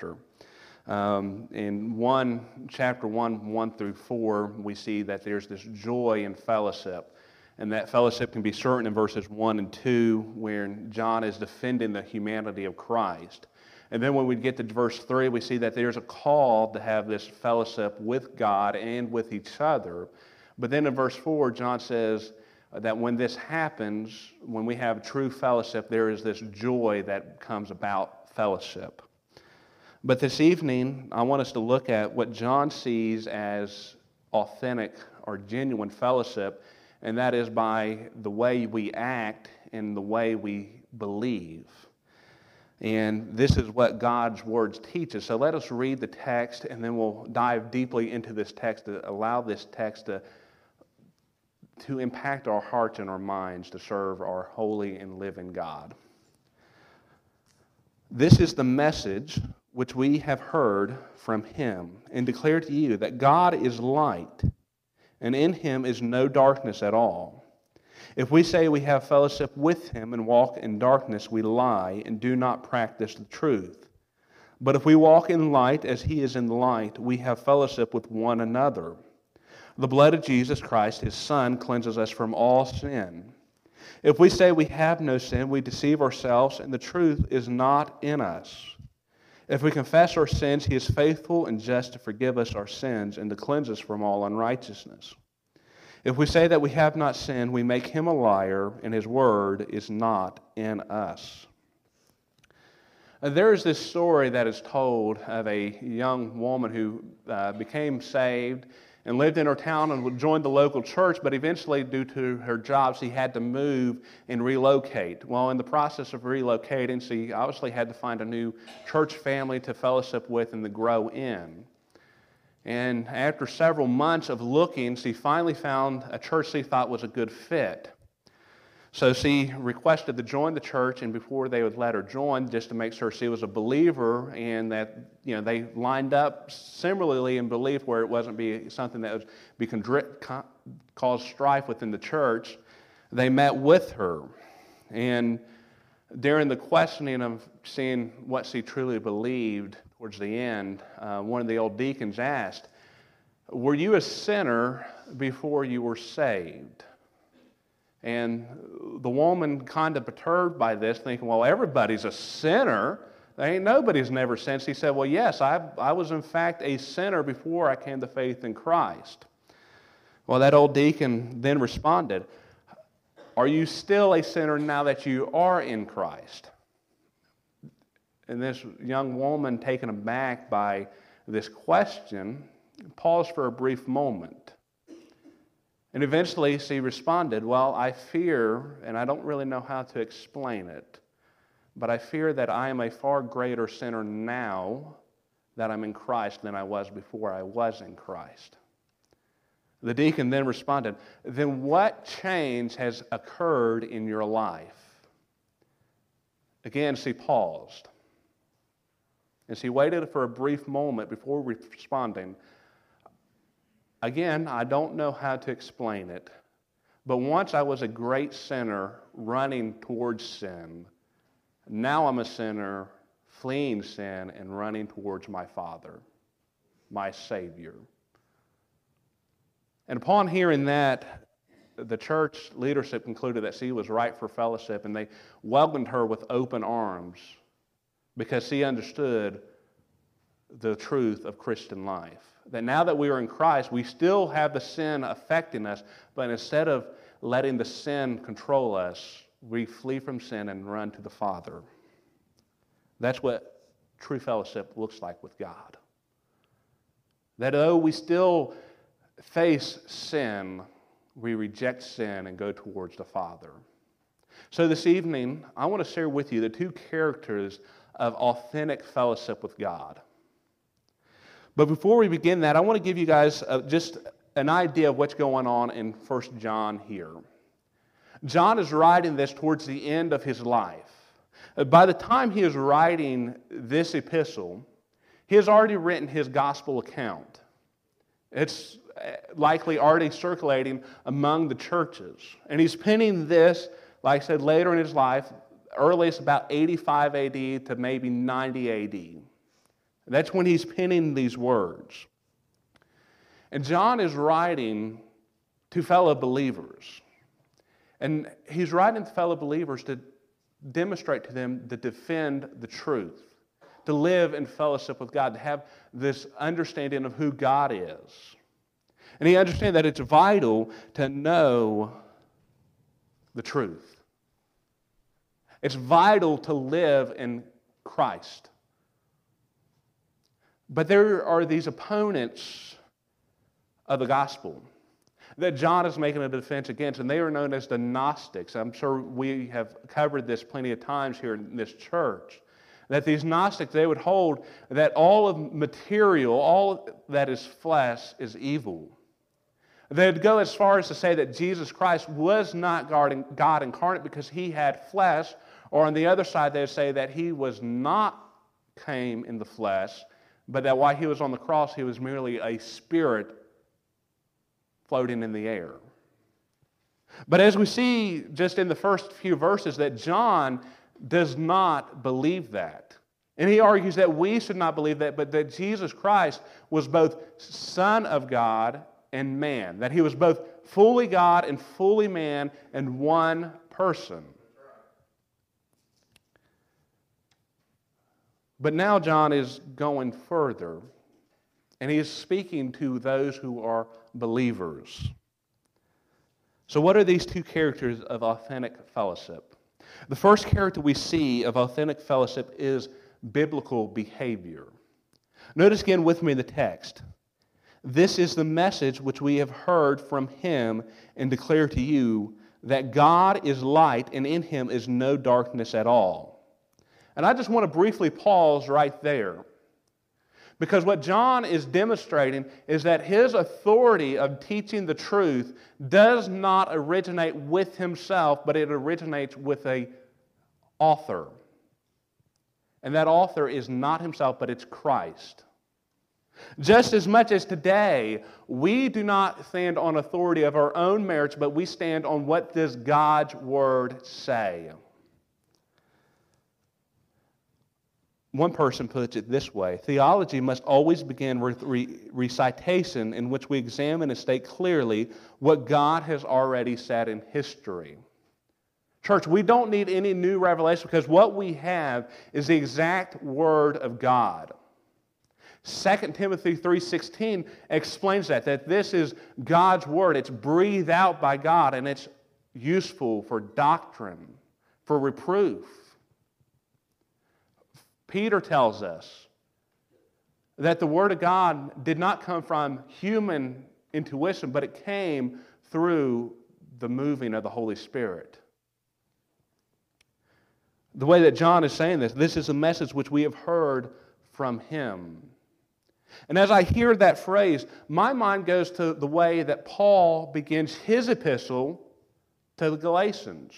chapter. Um, in one chapter one, one through four, we see that there's this joy and fellowship. And that fellowship can be certain in verses 1 and 2, where John is defending the humanity of Christ. And then when we get to verse 3, we see that there's a call to have this fellowship with God and with each other. But then in verse 4, John says that when this happens, when we have true fellowship, there is this joy that comes about fellowship. But this evening, I want us to look at what John sees as authentic or genuine fellowship and that is by the way we act and the way we believe. And this is what God's words teach us. So let us read the text, and then we'll dive deeply into this text to allow this text to, to impact our hearts and our minds to serve our holy and living God. This is the message which we have heard from him and declare to you that God is light and in him is no darkness at all. If we say we have fellowship with him and walk in darkness, we lie and do not practice the truth. But if we walk in light as he is in the light, we have fellowship with one another. The blood of Jesus Christ, his Son, cleanses us from all sin. If we say we have no sin, we deceive ourselves, and the truth is not in us. If we confess our sins, he is faithful and just to forgive us our sins and to cleanse us from all unrighteousness. If we say that we have not sinned, we make him a liar, and his word is not in us. There is this story that is told of a young woman who uh, became saved and lived in her town and joined the local church, but eventually, due to her job, she had to move and relocate. Well, in the process of relocating, she obviously had to find a new church family to fellowship with and to grow in. And after several months of looking, she finally found a church she thought was a good fit. So she requested to join the church, and before they would let her join, just to make sure she was a believer and that you know they lined up similarly in belief, where it wasn't be something that would be cause strife within the church. They met with her, and during the questioning of seeing what she truly believed towards the end, uh, one of the old deacons asked, "Were you a sinner before you were saved?" And the woman, kind of perturbed by this, thinking, well, everybody's a sinner. There ain't nobody's never sinned. He said, well, yes, I, I was in fact a sinner before I came to faith in Christ. Well, that old deacon then responded, Are you still a sinner now that you are in Christ? And this young woman, taken aback by this question, paused for a brief moment. And eventually she responded, Well, I fear, and I don't really know how to explain it, but I fear that I am a far greater sinner now that I'm in Christ than I was before I was in Christ. The deacon then responded, Then what change has occurred in your life? Again, she paused. And she waited for a brief moment before responding. Again, I don't know how to explain it, but once I was a great sinner running towards sin. Now I'm a sinner fleeing sin and running towards my Father, my Savior. And upon hearing that, the church leadership concluded that she was right for fellowship, and they welcomed her with open arms because she understood the truth of Christian life. That now that we are in Christ, we still have the sin affecting us, but instead of letting the sin control us, we flee from sin and run to the Father. That's what true fellowship looks like with God. That though we still face sin, we reject sin and go towards the Father. So this evening, I want to share with you the two characters of authentic fellowship with God. But before we begin that, I want to give you guys uh, just an idea of what's going on in 1 John here. John is writing this towards the end of his life. Uh, by the time he is writing this epistle, he has already written his gospel account. It's uh, likely already circulating among the churches. And he's penning this, like I said, later in his life, earliest about 85 AD to maybe 90 AD. That's when he's penning these words. And John is writing to fellow believers. And he's writing to fellow believers to demonstrate to them to defend the truth, to live in fellowship with God, to have this understanding of who God is. And he understands that it's vital to know the truth. It's vital to live in Christ. But there are these opponents of the gospel that John is making a defense against, and they are known as the Gnostics. I'm sure we have covered this plenty of times here in this church. That these Gnostics, they would hold that all of material, all that is flesh, is evil. They'd go as far as to say that Jesus Christ was not God incarnate because he had flesh, or on the other side, they'd say that he was not came in the flesh, but that while he was on the cross, he was merely a spirit floating in the air. But as we see just in the first few verses, that John does not believe that. And he argues that we should not believe that, but that Jesus Christ was both Son of God and man, that he was both fully God and fully man and one person. But now John is going further, and he is speaking to those who are believers. So, what are these two characters of authentic fellowship? The first character we see of authentic fellowship is biblical behavior. Notice again with me the text. This is the message which we have heard from him and declare to you that God is light and in him is no darkness at all. And I just want to briefly pause right there. Because what John is demonstrating is that his authority of teaching the truth does not originate with himself, but it originates with a author. And that author is not himself, but it's Christ. Just as much as today, we do not stand on authority of our own merits, but we stand on what does God's word say. One person puts it this way Theology must always begin with re- recitation in which we examine and state clearly what God has already said in history. Church, we don't need any new revelation because what we have is the exact word of God. 2 Timothy 3:16 explains that that this is God's word. It's breathed out by God and it's useful for doctrine, for reproof, Peter tells us that the Word of God did not come from human intuition, but it came through the moving of the Holy Spirit. The way that John is saying this, this is a message which we have heard from him. And as I hear that phrase, my mind goes to the way that Paul begins his epistle to the Galatians.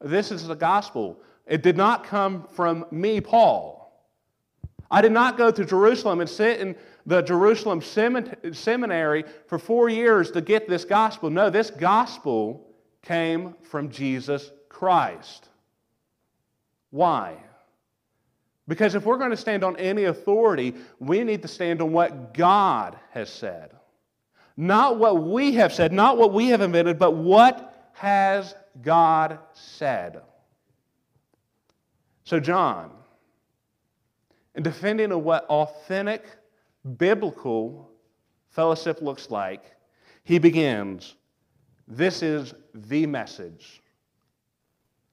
This is the gospel. It did not come from me, Paul. I did not go to Jerusalem and sit in the Jerusalem seminary for four years to get this gospel. No, this gospel came from Jesus Christ. Why? Because if we're going to stand on any authority, we need to stand on what God has said. Not what we have said, not what we have invented, but what has God said. So, John, in defending of what authentic biblical fellowship looks like, he begins This is the message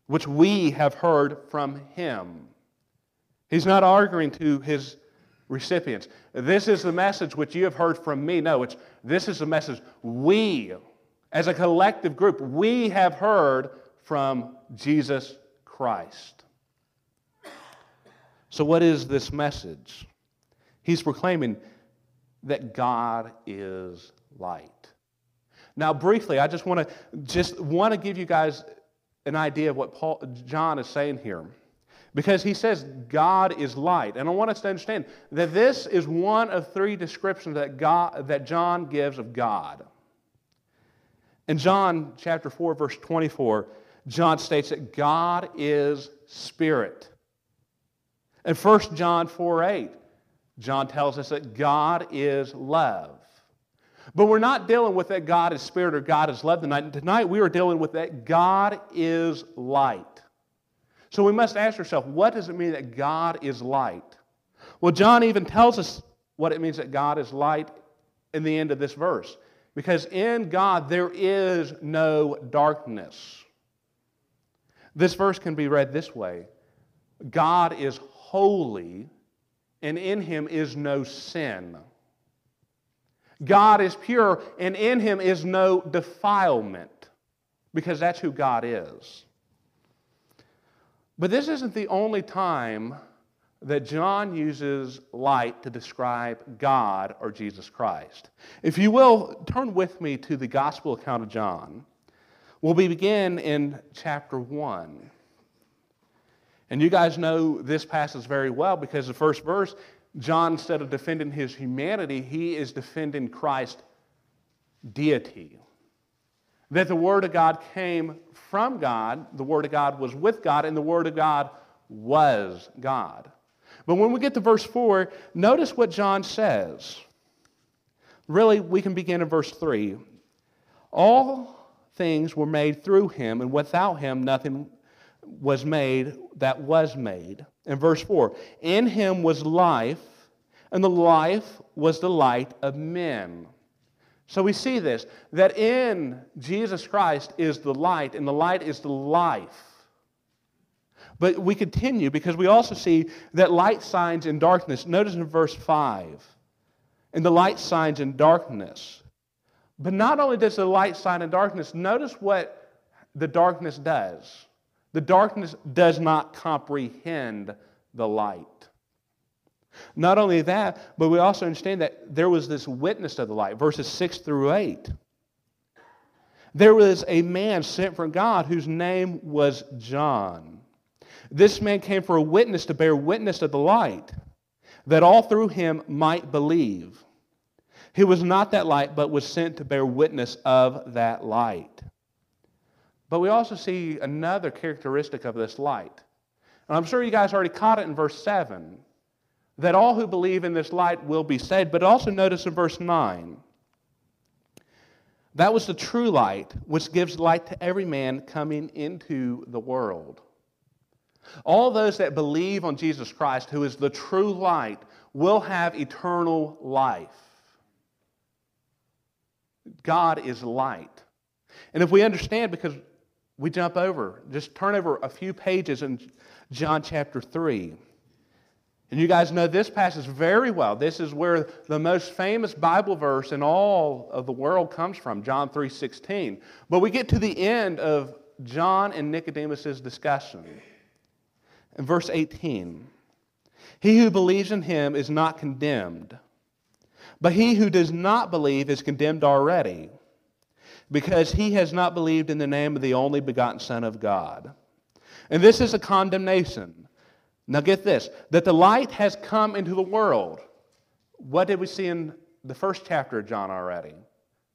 which we have heard from him. He's not arguing to his recipients. This is the message which you have heard from me. No, it's this is the message we, as a collective group, we have heard from Jesus Christ. So, what is this message? He's proclaiming that God is light. Now, briefly, I just want to just want to give you guys an idea of what Paul, John is saying here. Because he says God is light. And I want us to understand that this is one of three descriptions that, God, that John gives of God. In John chapter 4, verse 24, John states that God is spirit. In 1 John 4 8, John tells us that God is love. But we're not dealing with that God is spirit or God is love tonight. Tonight we are dealing with that God is light. So we must ask ourselves, what does it mean that God is light? Well, John even tells us what it means that God is light in the end of this verse. Because in God there is no darkness. This verse can be read this way God is holy, and in him is no sin. God is pure, and in him is no defilement, because that's who God is. But this isn't the only time that John uses light to describe God or Jesus Christ. If you will, turn with me to the Gospel account of John. We'll begin in chapter 1. And you guys know this passage very well because the first verse, John, instead of defending his humanity, he is defending Christ's deity. That the Word of God came from God, the Word of God was with God, and the Word of God was God. But when we get to verse 4, notice what John says. Really, we can begin in verse 3. All things were made through him, and without him nothing was made that was made. In verse 4, in him was life, and the life was the light of men. So we see this that in Jesus Christ is the light, and the light is the life. But we continue because we also see that light shines in darkness. Notice in verse 5 and the light shines in darkness. But not only does the light shine in darkness, notice what the darkness does. The darkness does not comprehend the light. Not only that, but we also understand that there was this witness of the light, verses 6 through 8. There was a man sent from God whose name was John. This man came for a witness to bear witness of the light, that all through him might believe. He was not that light, but was sent to bear witness of that light. But we also see another characteristic of this light. And I'm sure you guys already caught it in verse 7 that all who believe in this light will be saved. But also notice in verse 9 that was the true light, which gives light to every man coming into the world. All those that believe on Jesus Christ, who is the true light, will have eternal life. God is light. And if we understand, because we jump over, just turn over a few pages in John chapter 3. And you guys know this passage very well. This is where the most famous Bible verse in all of the world comes from, John 3:16. But we get to the end of John and Nicodemus' discussion. In verse 18, he who believes in him is not condemned, but he who does not believe is condemned already, because he has not believed in the name of the only begotten Son of God. And this is a condemnation. Now get this that the light has come into the world. What did we see in the first chapter of John already?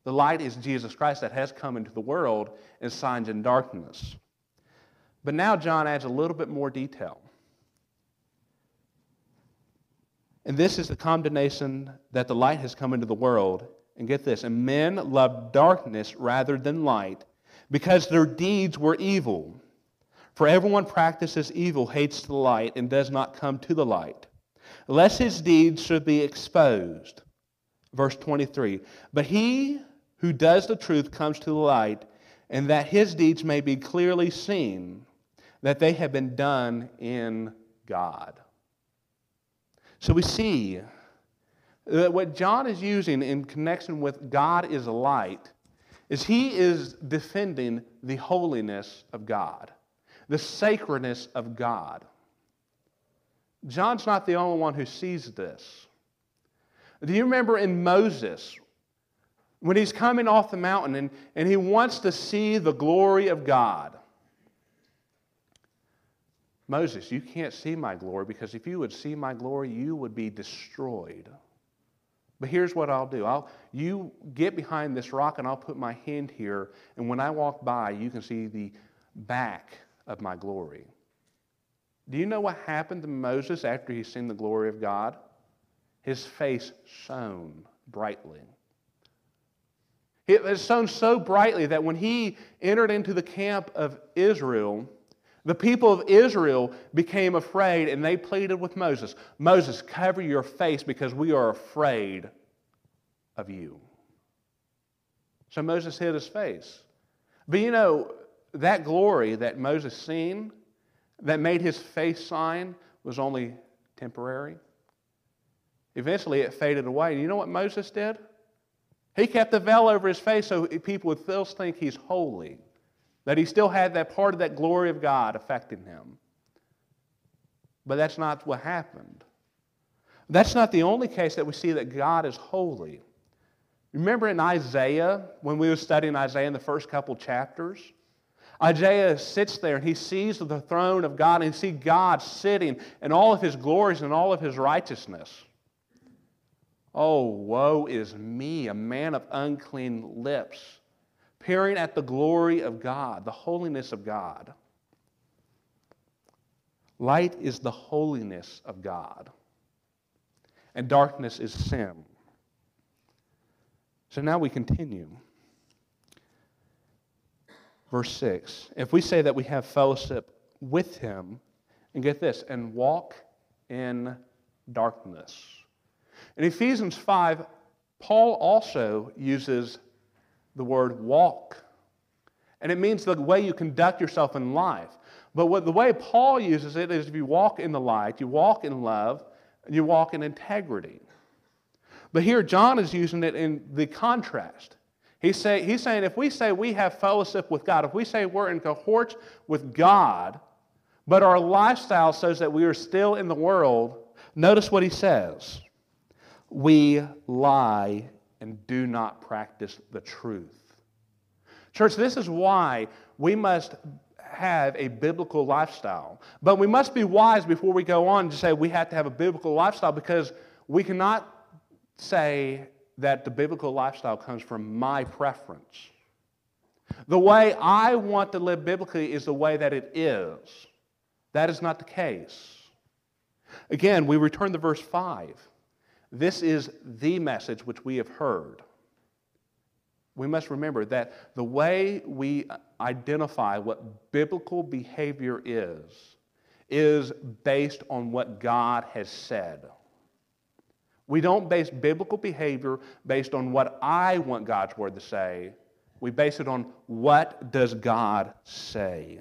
The light is Jesus Christ that has come into the world and signs in darkness. But now John adds a little bit more detail. And this is the condemnation that the light has come into the world. And get this, and men loved darkness rather than light because their deeds were evil. For everyone practices evil hates the light and does not come to the light, lest his deeds should be exposed. Verse 23 But he who does the truth comes to the light, and that his deeds may be clearly seen that they have been done in God. So we see what John is using in connection with God is light is he is defending the holiness of God, the sacredness of God. John's not the only one who sees this. Do you remember in Moses, when he's coming off the mountain and, and he wants to see the glory of God? Moses, you can't see my glory because if you would see my glory, you would be destroyed. But here's what I'll do. I'll you get behind this rock and I'll put my hand here, and when I walk by, you can see the back of my glory. Do you know what happened to Moses after he seen the glory of God? His face shone brightly. It shone so brightly that when he entered into the camp of Israel, the people of Israel became afraid and they pleaded with Moses Moses, cover your face because we are afraid of you. So Moses hid his face. But you know, that glory that Moses seen, that made his face shine, was only temporary. Eventually it faded away. And you know what Moses did? He kept the veil over his face so people would still think he's holy, that he still had that part of that glory of God affecting him. But that's not what happened. That's not the only case that we see that God is holy. Remember in Isaiah, when we were studying Isaiah in the first couple chapters? Isaiah sits there and he sees the throne of God and he sees God sitting in all of his glories and all of his righteousness. Oh, woe is me, a man of unclean lips, peering at the glory of God, the holiness of God. Light is the holiness of God, and darkness is sin. So now we continue. Verse 6 If we say that we have fellowship with him, and get this, and walk in darkness, in Ephesians 5, Paul also uses the word walk. And it means the way you conduct yourself in life. But what, the way Paul uses it is if you walk in the light, you walk in love, and you walk in integrity. But here, John is using it in the contrast. He's, say, he's saying if we say we have fellowship with God, if we say we're in cohort with God, but our lifestyle says that we are still in the world, notice what he says we lie and do not practice the truth. Church, this is why we must have a biblical lifestyle. But we must be wise before we go on to say we have to have a biblical lifestyle because we cannot say that the biblical lifestyle comes from my preference. The way I want to live biblically is the way that it is. That is not the case. Again, we return to verse 5. This is the message which we have heard. We must remember that the way we identify what biblical behavior is, is based on what God has said. We don't base biblical behavior based on what I want God's word to say. We base it on what does God say.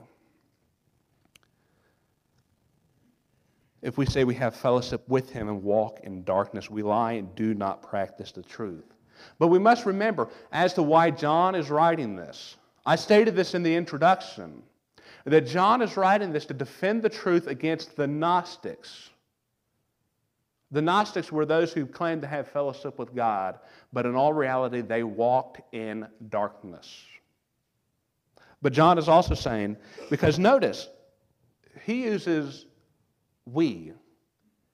If we say we have fellowship with him and walk in darkness, we lie and do not practice the truth. But we must remember as to why John is writing this. I stated this in the introduction that John is writing this to defend the truth against the Gnostics. The Gnostics were those who claimed to have fellowship with God, but in all reality, they walked in darkness. But John is also saying, because notice, he uses we.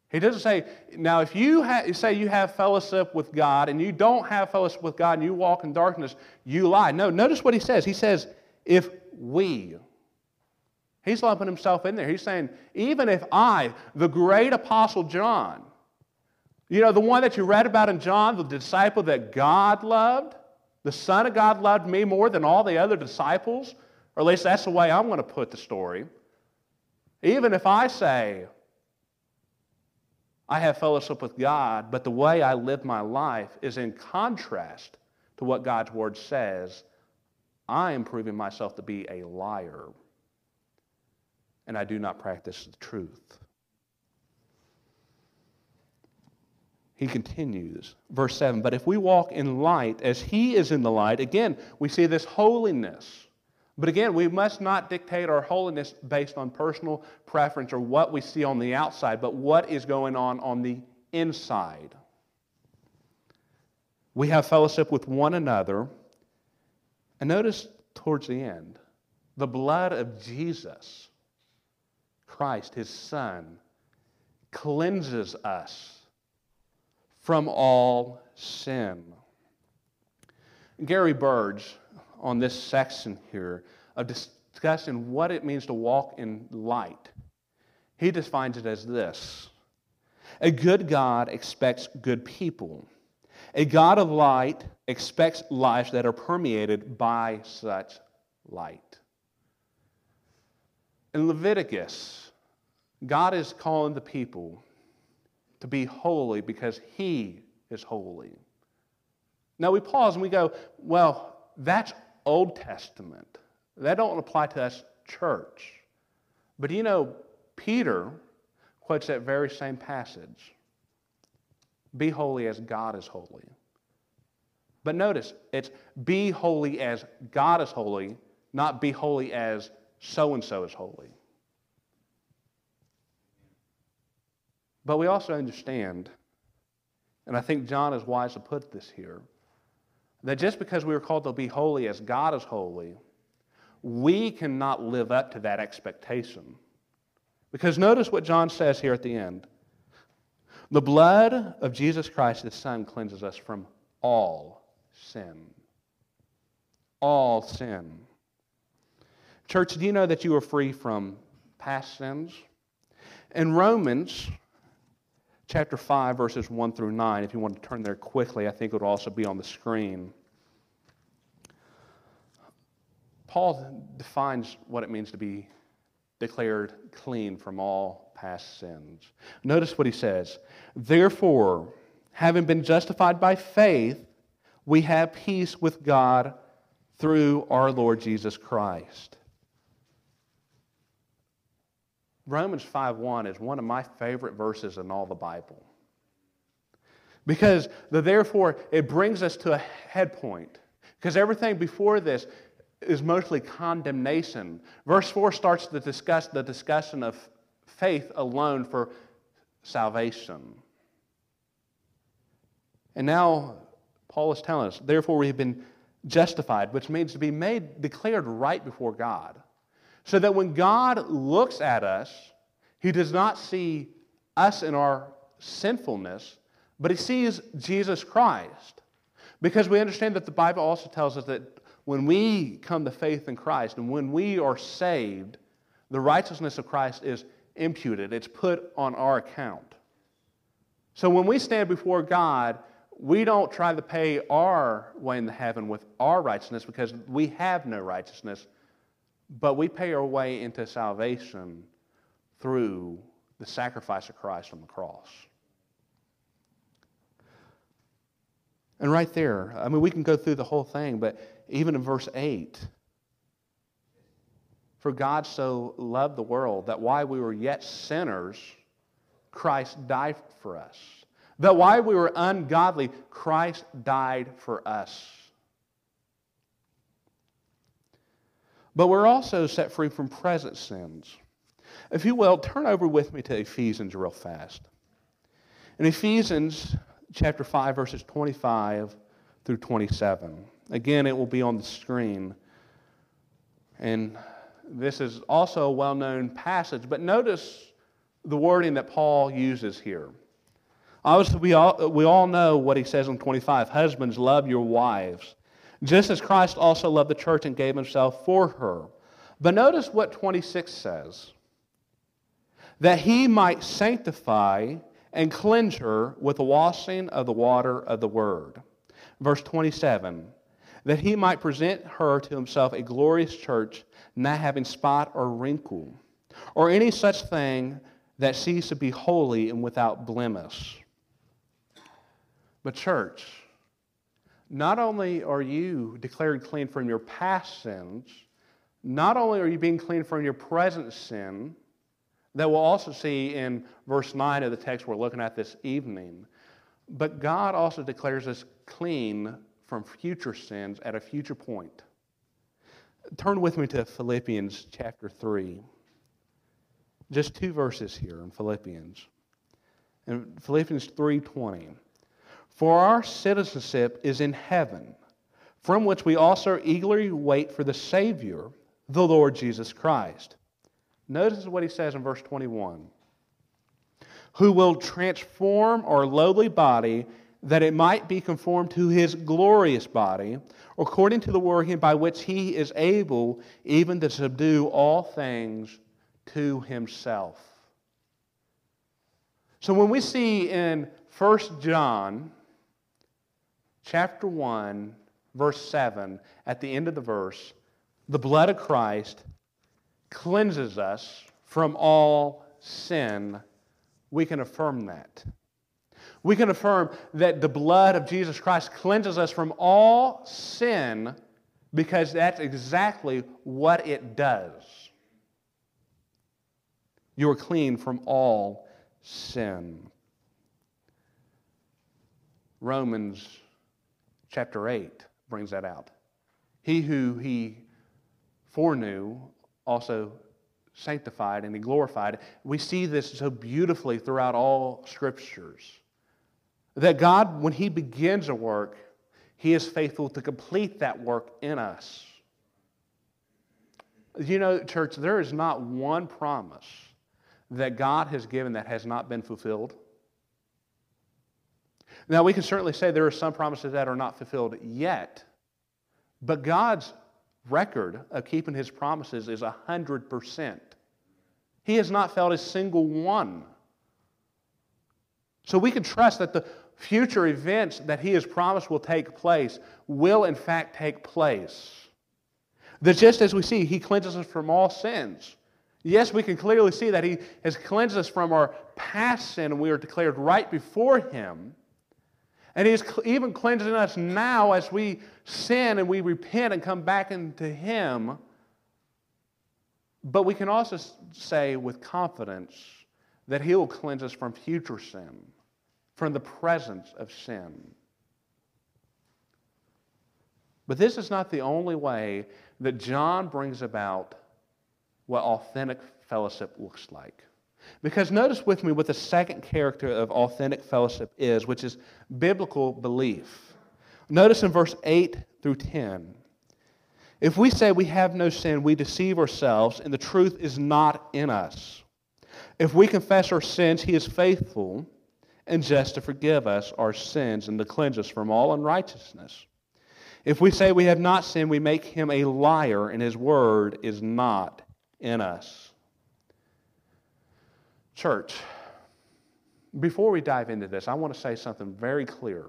He doesn't say, now, if you ha- say you have fellowship with God and you don't have fellowship with God and you walk in darkness, you lie. No, notice what he says. He says, if we. He's lumping himself in there. He's saying, even if I, the great apostle John, you know, the one that you read about in John, the disciple that God loved, the Son of God loved me more than all the other disciples, or at least that's the way I'm going to put the story. Even if I say, I have fellowship with God, but the way I live my life is in contrast to what God's Word says. I am proving myself to be a liar, and I do not practice the truth. He continues, verse 7 But if we walk in light as He is in the light, again, we see this holiness. But again, we must not dictate our holiness based on personal preference or what we see on the outside, but what is going on on the inside. We have fellowship with one another. And notice towards the end, the blood of Jesus, Christ, his Son, cleanses us from all sin. Gary Burge on this section here of discussing what it means to walk in light. He defines it as this A good God expects good people. A God of light expects lives that are permeated by such light. In Leviticus, God is calling the people to be holy because He is holy. Now we pause and we go, well, that's Old Testament. That don't apply to us church. But you know, Peter quotes that very same passage. Be holy as God is holy. But notice, it's be holy as God is holy, not be holy as so and so is holy. But we also understand, and I think John is wise to put this here, that just because we are called to be holy as God is holy, we cannot live up to that expectation. Because notice what John says here at the end. The blood of Jesus Christ, his Son, cleanses us from all sin. All sin. Church, do you know that you are free from past sins? In Romans chapter 5, verses 1 through 9, if you want to turn there quickly, I think it will also be on the screen. Paul defines what it means to be declared clean from all past sins. Notice what he says. Therefore, having been justified by faith, we have peace with God through our Lord Jesus Christ. Romans 5:1 is one of my favorite verses in all the Bible. Because the therefore it brings us to a head point. Because everything before this is mostly condemnation. Verse 4 starts to discuss the discussion of faith alone for salvation. And now Paul is telling us, therefore we have been justified, which means to be made declared right before God. So that when God looks at us, he does not see us in our sinfulness, but he sees Jesus Christ. Because we understand that the Bible also tells us that when we come to faith in Christ and when we are saved, the righteousness of Christ is imputed, it's put on our account. So when we stand before God, we don't try to pay our way into heaven with our righteousness because we have no righteousness. But we pay our way into salvation through the sacrifice of Christ on the cross. And right there, I mean, we can go through the whole thing, but even in verse 8, for God so loved the world that while we were yet sinners, Christ died for us. That while we were ungodly, Christ died for us. But we're also set free from present sins. If you will, turn over with me to Ephesians real fast. In Ephesians chapter 5, verses 25 through 27. Again, it will be on the screen. And this is also a well known passage, but notice the wording that Paul uses here. Obviously, we all, we all know what he says in 25 Husbands, love your wives just as Christ also loved the church and gave himself for her. But notice what 26 says that he might sanctify and cleanse her with the washing of the water of the word. Verse 27 that he might present her to himself a glorious church, not having spot or wrinkle, or any such thing that sees to be holy and without blemish. But, church, not only are you declared clean from your past sins, not only are you being clean from your present sin, that we'll also see in verse 9 of the text we're looking at this evening, but God also declares us clean from future sins at a future point. Turn with me to Philippians chapter 3. Just two verses here in Philippians. In Philippians 3:20. For our citizenship is in heaven, from which we also eagerly wait for the Savior, the Lord Jesus Christ. Notice what he says in verse 21 Who will transform our lowly body that it might be conformed to his glorious body, according to the working by which he is able even to subdue all things to himself. So when we see in 1 John chapter 1, verse 7, at the end of the verse, the blood of Christ cleanses us from all sin, we can affirm that. We can affirm that the blood of Jesus Christ cleanses us from all sin because that's exactly what it does. You are clean from all sin. Romans chapter 8 brings that out. He who he foreknew also sanctified and he glorified. We see this so beautifully throughout all scriptures. That God, when he begins a work, he is faithful to complete that work in us. You know, church, there is not one promise that God has given that has not been fulfilled. Now, we can certainly say there are some promises that are not fulfilled yet, but God's record of keeping his promises is 100%. He has not failed a single one. So we can trust that the future events that he has promised will take place will, in fact, take place. That just as we see, he cleanses us from all sins. Yes, we can clearly see that he has cleansed us from our past sin and we are declared right before him. And He's even cleansing us now as we sin and we repent and come back into Him. But we can also say with confidence that He will cleanse us from future sin, from the presence of sin. But this is not the only way that John brings about what authentic fellowship looks like. Because notice with me what the second character of authentic fellowship is, which is biblical belief. Notice in verse 8 through 10. If we say we have no sin, we deceive ourselves, and the truth is not in us. If we confess our sins, he is faithful and just to forgive us our sins and to cleanse us from all unrighteousness. If we say we have not sinned, we make him a liar, and his word is not in us. Church, before we dive into this, I want to say something very clear.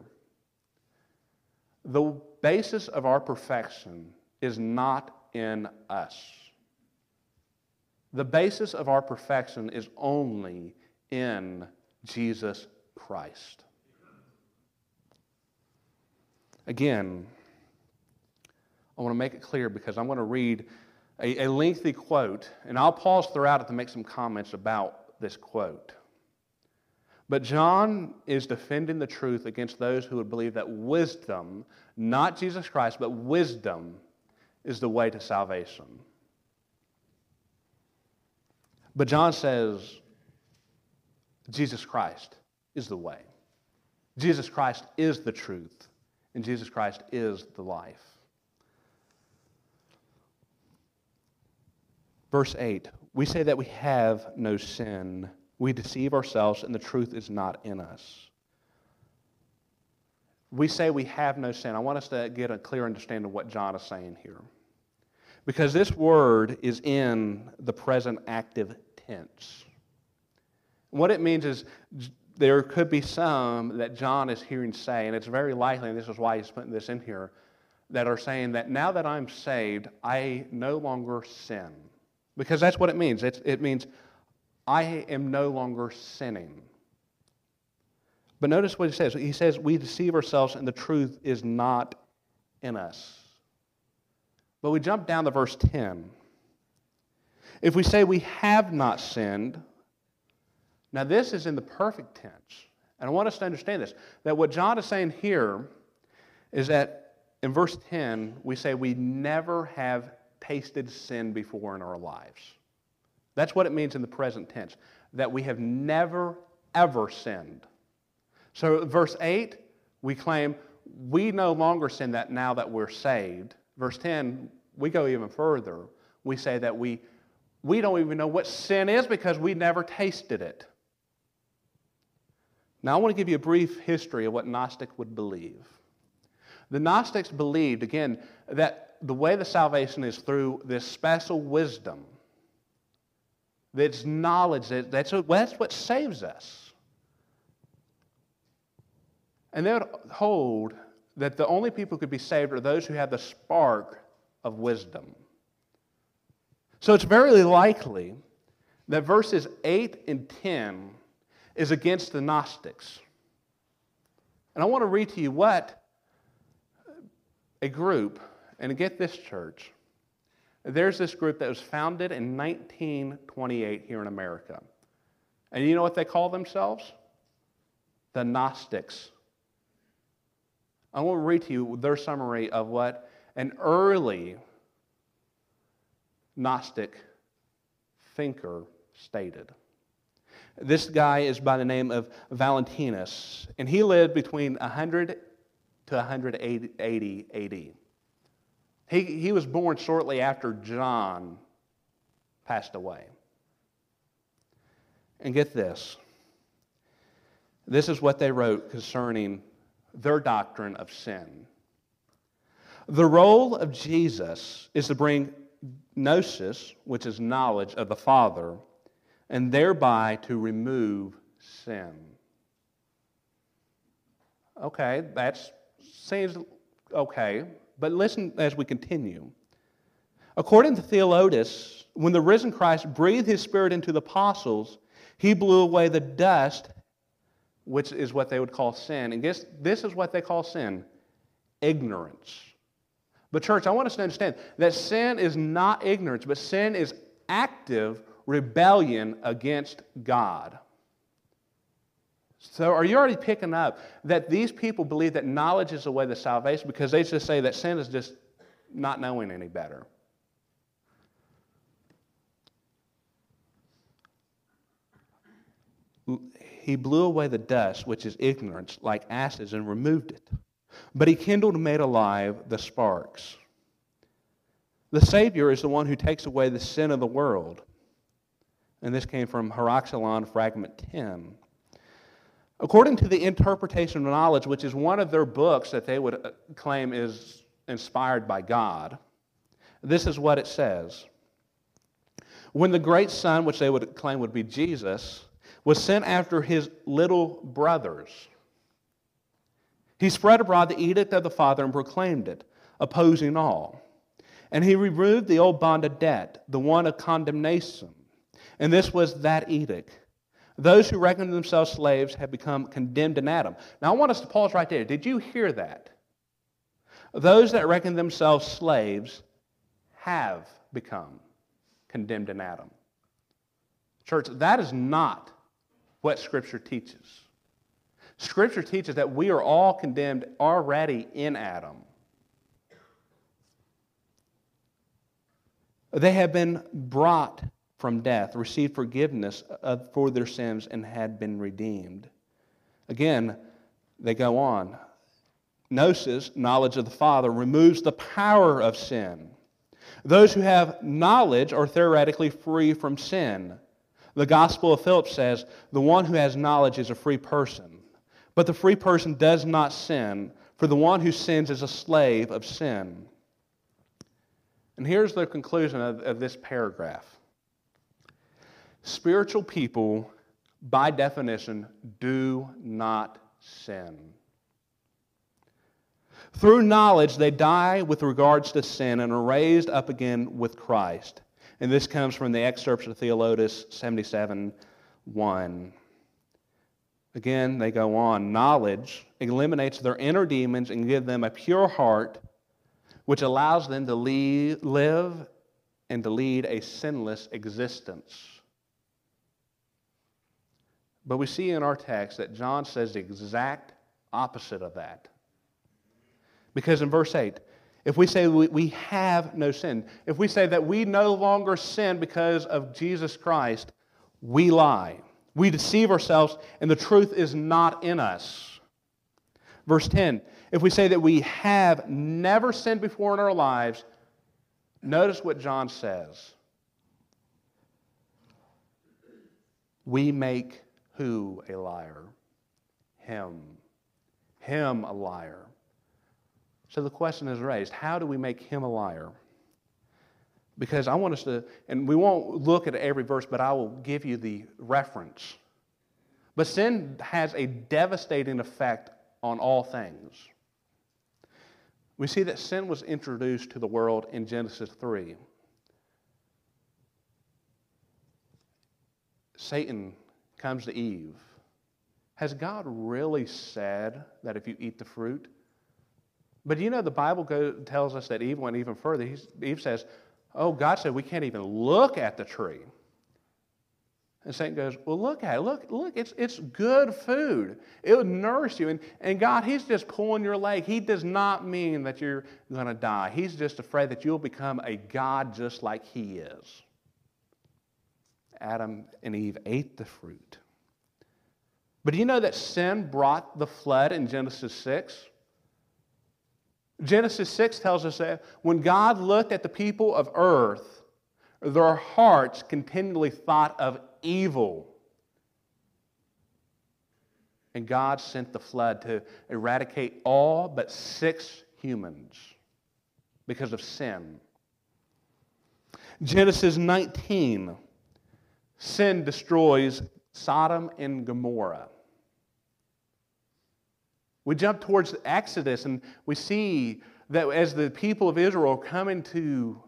The basis of our perfection is not in us. The basis of our perfection is only in Jesus Christ. Again, I want to make it clear because I'm going to read a, a lengthy quote, and I'll pause throughout it to make some comments about this quote. But John is defending the truth against those who would believe that wisdom, not Jesus Christ, but wisdom, is the way to salvation. But John says Jesus Christ is the way. Jesus Christ is the truth, and Jesus Christ is the life. Verse 8 we say that we have no sin. We deceive ourselves, and the truth is not in us. We say we have no sin. I want us to get a clear understanding of what John is saying here. Because this word is in the present active tense. What it means is there could be some that John is hearing say, and it's very likely, and this is why he's putting this in here, that are saying that now that I'm saved, I no longer sin. Because that's what it means. It's, it means I am no longer sinning. But notice what he says. He says, We deceive ourselves and the truth is not in us. But we jump down to verse 10. If we say we have not sinned, now this is in the perfect tense. And I want us to understand this that what John is saying here is that in verse 10, we say we never have tasted sin before in our lives. That's what it means in the present tense, that we have never, ever sinned. So, verse 8, we claim we no longer sin that now that we're saved. Verse 10, we go even further. We say that we, we don't even know what sin is because we never tasted it. Now, I want to give you a brief history of what Gnostic would believe. The Gnostics believed, again, that the way the salvation is through this special wisdom. That's knowledge. That, that's, that's what saves us. And they would hold that the only people who could be saved are those who have the spark of wisdom. So it's very likely that verses 8 and 10 is against the Gnostics. And I want to read to you what a group, and get this church, there's this group that was founded in 1928 here in America. And you know what they call themselves? The Gnostics. I want to read to you their summary of what an early Gnostic thinker stated. This guy is by the name of Valentinus, and he lived between 100 to 180 AD. He, he was born shortly after John passed away. And get this this is what they wrote concerning their doctrine of sin. The role of Jesus is to bring gnosis, which is knowledge of the Father, and thereby to remove sin. Okay, that seems okay, but listen as we continue. According to Theodotus, when the risen Christ breathed his spirit into the apostles, he blew away the dust, which is what they would call sin. And guess this is what they call sin ignorance. But, church, I want us to understand that sin is not ignorance, but sin is active rebellion against God. So, are you already picking up that these people believe that knowledge is the way to salvation because they just say that sin is just not knowing any better? He blew away the dust, which is ignorance, like ashes, and removed it. But he kindled and made alive the sparks. The Savior is the one who takes away the sin of the world. And this came from Heracleon, fragment 10. According to the interpretation of knowledge, which is one of their books that they would uh, claim is inspired by God, this is what it says. When the great son, which they would claim would be Jesus, was sent after his little brothers, he spread abroad the edict of the Father and proclaimed it, opposing all. And he removed the old bond of debt, the one of condemnation. And this was that edict. Those who reckon themselves slaves have become condemned in Adam. Now, I want us to pause right there. Did you hear that? Those that reckon themselves slaves have become condemned in Adam. Church, that is not what Scripture teaches. Scripture teaches that we are all condemned already in Adam. They have been brought from death, received forgiveness for their sins, and had been redeemed. Again, they go on. Gnosis, knowledge of the Father, removes the power of sin. Those who have knowledge are theoretically free from sin. The Gospel of Philip says, The one who has knowledge is a free person. But the free person does not sin, for the one who sins is a slave of sin. And here's the conclusion of, of this paragraph spiritual people, by definition, do not sin. Through knowledge, they die with regards to sin and are raised up again with Christ. And this comes from the excerpts of Theodotus 77 1. Again, they go on. Knowledge eliminates their inner demons and gives them a pure heart, which allows them to lead, live and to lead a sinless existence. But we see in our text that John says the exact opposite of that. Because in verse 8, if we say we have no sin, if we say that we no longer sin because of Jesus Christ, we lie. We deceive ourselves, and the truth is not in us. Verse 10 if we say that we have never sinned before in our lives, notice what John says. We make who a liar? Him. Him a liar. So the question is raised how do we make him a liar? because I want us to, and we won't look at every verse, but I will give you the reference. But sin has a devastating effect on all things. We see that sin was introduced to the world in Genesis 3. Satan comes to Eve. Has God really said that if you eat the fruit? But you know, the Bible go, tells us that Eve went even further. He's, Eve says, Oh, God said we can't even look at the tree. And Satan goes, Well, look at it. Look, look, it's, it's good food. It would nourish you. And, and God, He's just pulling your leg. He does not mean that you're going to die. He's just afraid that you'll become a God just like He is. Adam and Eve ate the fruit. But do you know that sin brought the flood in Genesis 6? Genesis 6 tells us that when God looked at the people of earth, their hearts continually thought of evil. And God sent the flood to eradicate all but six humans because of sin. Genesis 19 sin destroys Sodom and Gomorrah. We jump towards Exodus and we see that as the people of Israel come into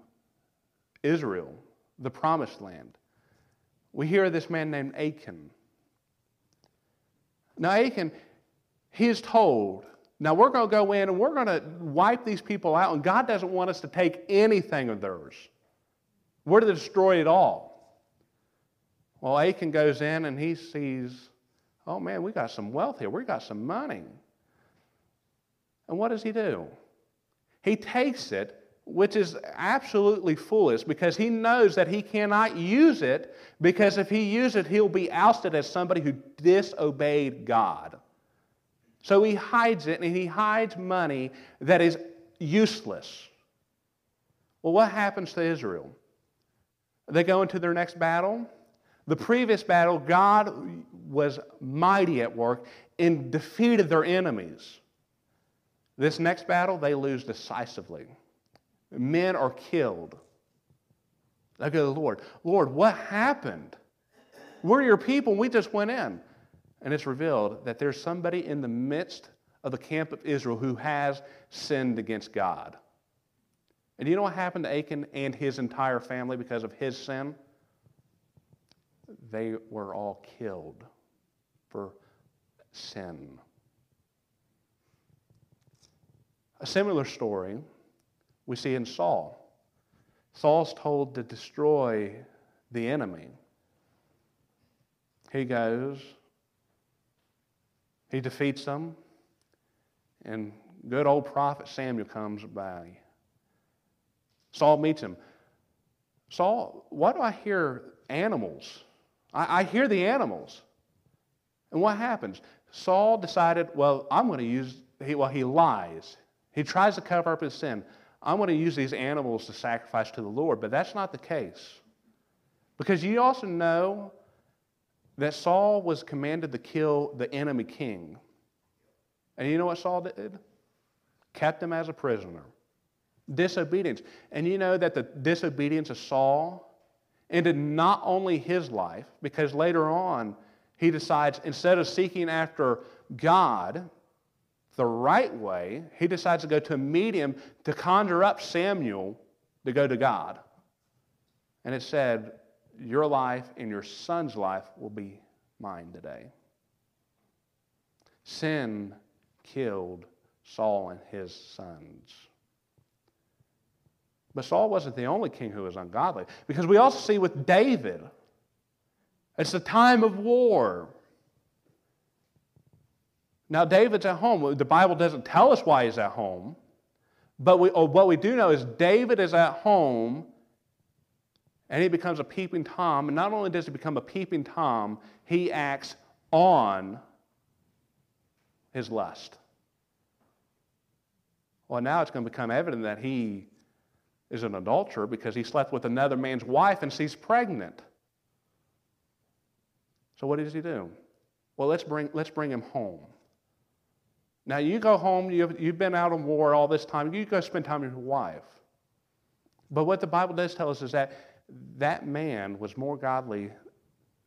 Israel, the promised land, we hear this man named Achan. Now, Achan, he is told, now we're going to go in and we're going to wipe these people out, and God doesn't want us to take anything of theirs. We're to destroy it all. Well, Achan goes in and he sees, oh man, we got some wealth here. We got some money. And what does he do? He takes it, which is absolutely foolish because he knows that he cannot use it because if he uses it, he'll be ousted as somebody who disobeyed God. So he hides it and he hides money that is useless. Well, what happens to Israel? They go into their next battle. The previous battle, God was mighty at work and defeated their enemies. This next battle, they lose decisively. Men are killed. They go to the Lord, Lord, what happened? We're your people, we just went in. And it's revealed that there's somebody in the midst of the camp of Israel who has sinned against God. And you know what happened to Achan and his entire family because of his sin? They were all killed for sin. A similar story we see in Saul. Saul's told to destroy the enemy. He goes, he defeats them, and good old prophet Samuel comes by. Saul meets him. Saul, why do I hear animals? I, I hear the animals. And what happens? Saul decided, well, I'm going to use, he, well, he lies. He tries to cover up his sin. I'm going to use these animals to sacrifice to the Lord, but that's not the case. Because you also know that Saul was commanded to kill the enemy king. And you know what Saul did? Kept him as a prisoner. Disobedience. And you know that the disobedience of Saul ended not only his life, because later on he decides instead of seeking after God, the right way, he decides to go to a medium to conjure up Samuel to go to God. And it said, Your life and your son's life will be mine today. Sin killed Saul and his sons. But Saul wasn't the only king who was ungodly, because we also see with David, it's the time of war. Now, David's at home. The Bible doesn't tell us why he's at home, but we, oh, what we do know is David is at home and he becomes a peeping Tom. And not only does he become a peeping Tom, he acts on his lust. Well, now it's going to become evident that he is an adulterer because he slept with another man's wife and she's pregnant. So, what does he do? Well, let's bring, let's bring him home. Now, you go home, you've, you've been out on war all this time, you go spend time with your wife. But what the Bible does tell us is that that man was more godly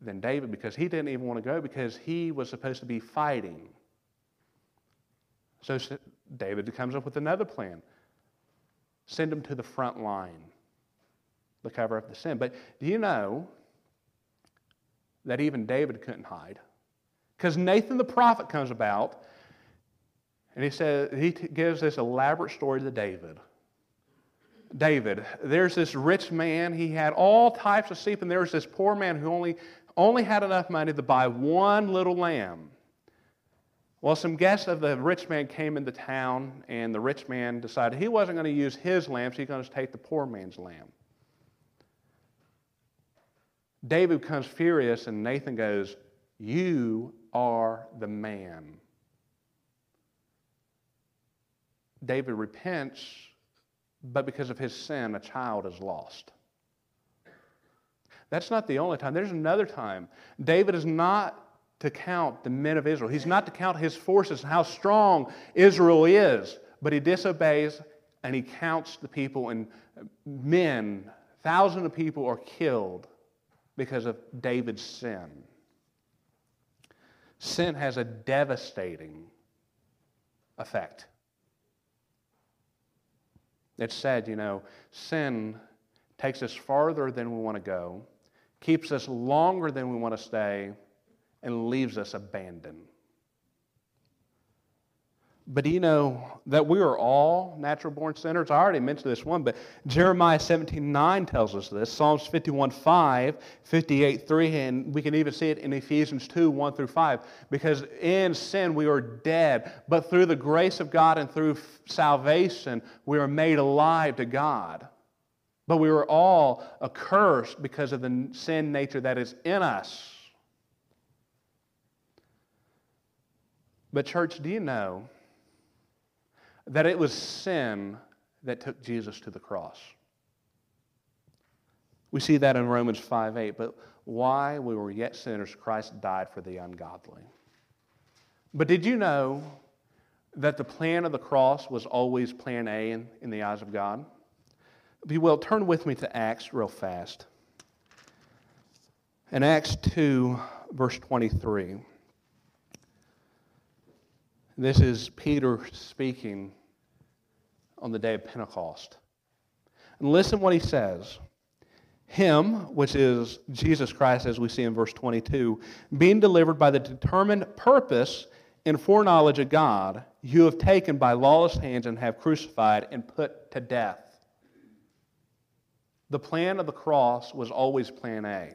than David because he didn't even want to go because he was supposed to be fighting. So David comes up with another plan send them to the front line, the cover up the sin. But do you know that even David couldn't hide? Because Nathan the prophet comes about and he says he gives this elaborate story to David. David, there's this rich man, he had all types of sheep, and there's this poor man who only, only had enough money to buy one little lamb. Well, some guests of the rich man came into town, and the rich man decided he wasn't going to use his lamb, so he's going to take the poor man's lamb. David becomes furious, and Nathan goes, You are the man. David repents, but because of his sin, a child is lost. That's not the only time. There's another time. David is not to count the men of Israel. He's not to count his forces and how strong Israel is, but he disobeys and he counts the people, and men, thousands of people are killed because of David's sin. Sin has a devastating effect. It's said, you know, sin takes us farther than we want to go, keeps us longer than we want to stay, and leaves us abandoned. But do you know that we are all natural born sinners? I already mentioned this one, but Jeremiah 17 9 tells us this. Psalms 51 5, 58 3, and we can even see it in Ephesians 2 1 through 5. Because in sin we are dead, but through the grace of God and through salvation we are made alive to God. But we were all accursed because of the sin nature that is in us. But, church, do you know that it was sin that took Jesus to the cross? We see that in Romans 5 8. But why we were yet sinners, Christ died for the ungodly. But did you know that the plan of the cross was always plan A in, in the eyes of God? If you will, turn with me to Acts real fast. In Acts 2, verse 23. This is Peter speaking on the day of Pentecost. And listen what he says. Him, which is Jesus Christ, as we see in verse 22, being delivered by the determined purpose and foreknowledge of God, you have taken by lawless hands and have crucified and put to death. The plan of the cross was always plan A.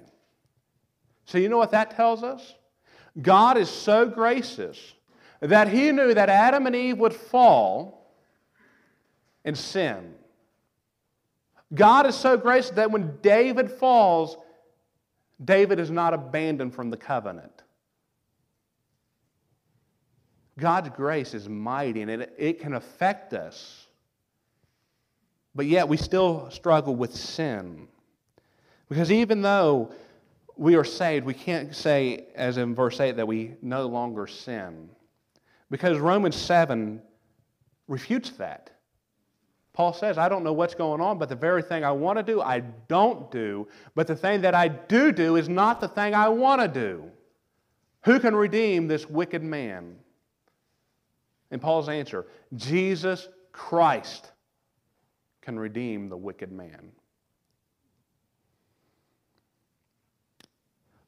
So, you know what that tells us? God is so gracious that he knew that Adam and Eve would fall and sin. God is so gracious that when David falls, David is not abandoned from the covenant. God's grace is mighty and it, it can affect us. But yet we still struggle with sin. Because even though we are saved, we can't say, as in verse 8, that we no longer sin. Because Romans 7 refutes that. Paul says, I don't know what's going on, but the very thing I want to do, I don't do. But the thing that I do do is not the thing I want to do. Who can redeem this wicked man? And Paul's answer Jesus Christ can redeem the wicked man.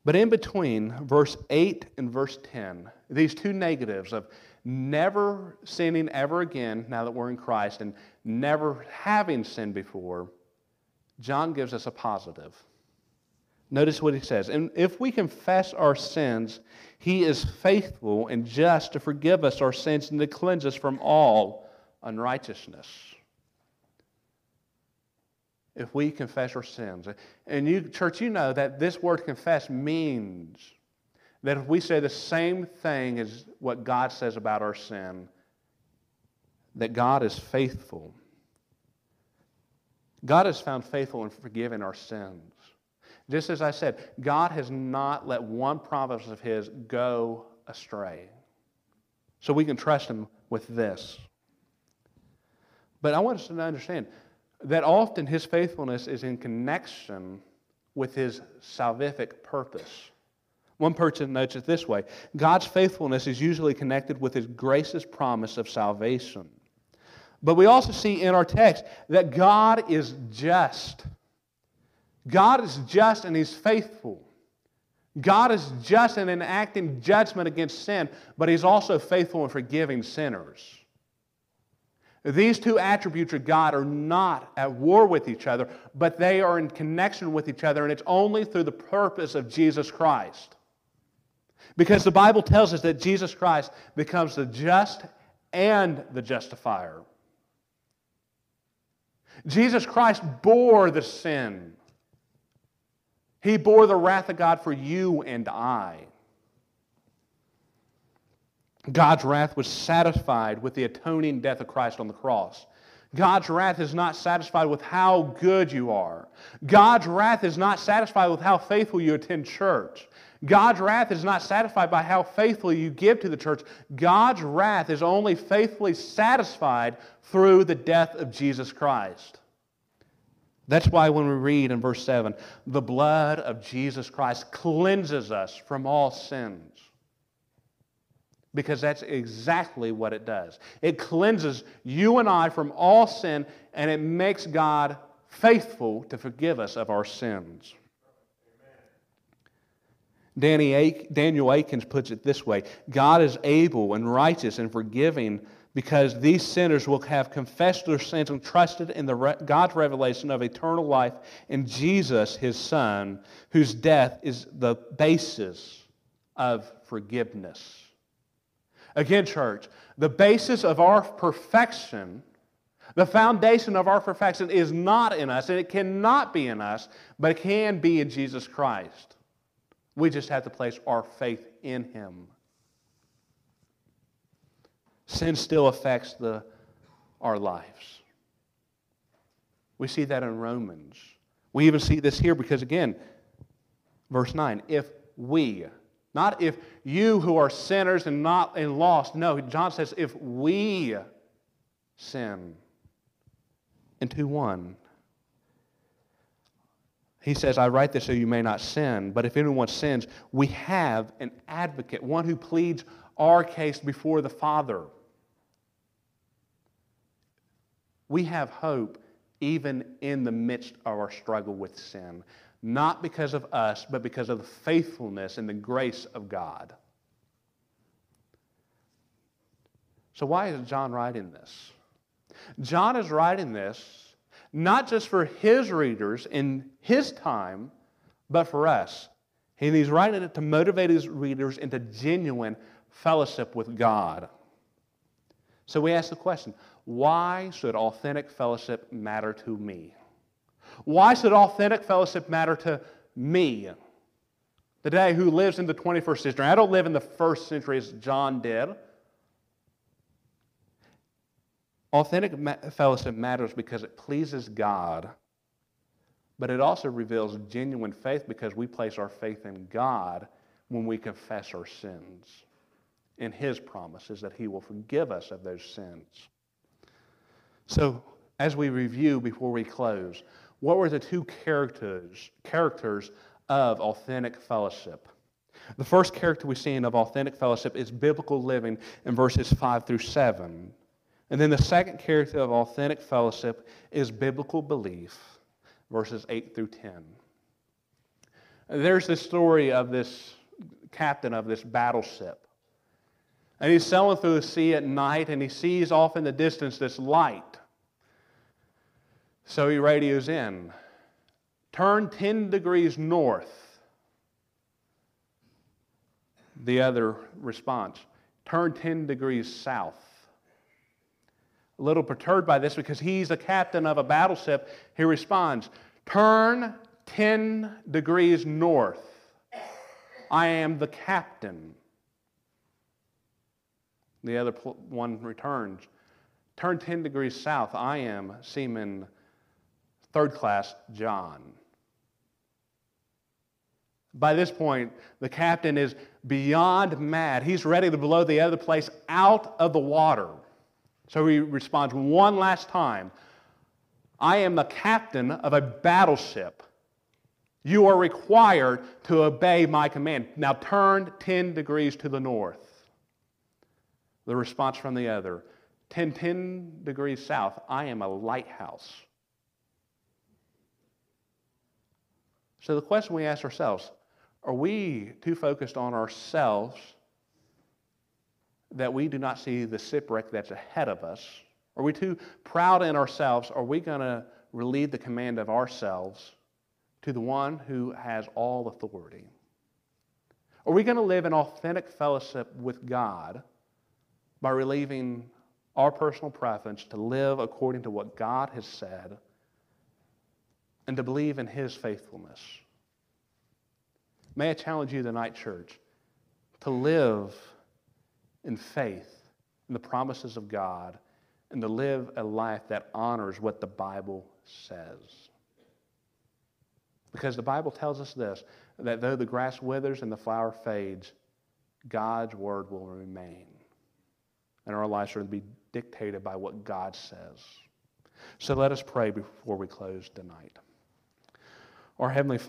But in between verse 8 and verse 10, these two negatives of never sinning ever again now that we're in Christ and never having sinned before, John gives us a positive. Notice what he says. And if we confess our sins, he is faithful and just to forgive us our sins and to cleanse us from all unrighteousness. If we confess our sins. And you, church, you know that this word confess means that if we say the same thing as what God says about our sin, that God is faithful. God has found faithful in forgiving our sins. Just as I said, God has not let one promise of His go astray. So we can trust Him with this. But I want us to understand that often His faithfulness is in connection with His salvific purpose. One person notes it this way God's faithfulness is usually connected with his gracious promise of salvation. But we also see in our text that God is just. God is just and he's faithful. God is just in enacting judgment against sin, but he's also faithful in forgiving sinners. These two attributes of God are not at war with each other, but they are in connection with each other, and it's only through the purpose of Jesus Christ. Because the Bible tells us that Jesus Christ becomes the just and the justifier. Jesus Christ bore the sin. He bore the wrath of God for you and I. God's wrath was satisfied with the atoning death of Christ on the cross. God's wrath is not satisfied with how good you are. God's wrath is not satisfied with how faithful you attend church. God's wrath is not satisfied by how faithfully you give to the church. God's wrath is only faithfully satisfied through the death of Jesus Christ. That's why when we read in verse 7, the blood of Jesus Christ cleanses us from all sins. Because that's exactly what it does. It cleanses you and I from all sin, and it makes God faithful to forgive us of our sins. Danny Daniel Akins puts it this way God is able and righteous and forgiving because these sinners will have confessed their sins and trusted in the re- God's revelation of eternal life in Jesus, his Son, whose death is the basis of forgiveness. Again, church, the basis of our perfection, the foundation of our perfection is not in us, and it cannot be in us, but it can be in Jesus Christ. We just have to place our faith in Him. Sin still affects the, our lives. We see that in Romans. We even see this here because, again, verse 9, if we, not if you who are sinners and not and lost, no, John says, if we sin into one. He says, I write this so you may not sin, but if anyone sins, we have an advocate, one who pleads our case before the Father. We have hope even in the midst of our struggle with sin, not because of us, but because of the faithfulness and the grace of God. So, why is John writing this? John is writing this not just for his readers in his time, but for us. And he's writing it to motivate his readers into genuine fellowship with God. So we ask the question why should authentic fellowship matter to me? Why should authentic fellowship matter to me? Today, who lives in the 21st century? I don't live in the first century as John did. Authentic fellowship matters because it pleases God, but it also reveals genuine faith because we place our faith in God when we confess our sins and His promises that He will forgive us of those sins. So, as we review before we close, what were the two characters, characters of authentic fellowship? The first character we see in of authentic fellowship is biblical living in verses 5 through 7. And then the second character of authentic fellowship is biblical belief, verses 8 through 10. There's this story of this captain of this battleship. And he's sailing through the sea at night, and he sees off in the distance this light. So he radios in turn 10 degrees north. The other response turn 10 degrees south a little perturbed by this because he's a captain of a battleship. He responds, Turn 10 degrees north. I am the captain. The other one returns, Turn 10 degrees south. I am Seaman Third Class John. By this point, the captain is beyond mad. He's ready to blow the other place out of the water. So he responds one last time I am the captain of a battleship. You are required to obey my command. Now turn 10 degrees to the north. The response from the other 10, 10 degrees south. I am a lighthouse. So the question we ask ourselves are we too focused on ourselves that we do not see the shipwreck that's ahead of us? Are we too proud in ourselves? Are we going to relieve the command of ourselves to the one who has all authority? Are we going to live in authentic fellowship with God by relieving our personal preference to live according to what God has said and to believe in His faithfulness? May I challenge you tonight, church, to live in faith in the promises of God and to live a life that honors what the Bible says. Because the Bible tells us this that though the grass withers and the flower fades, God's word will remain. And our lives are to be dictated by what God says. So let us pray before we close tonight. Our Heavenly Father,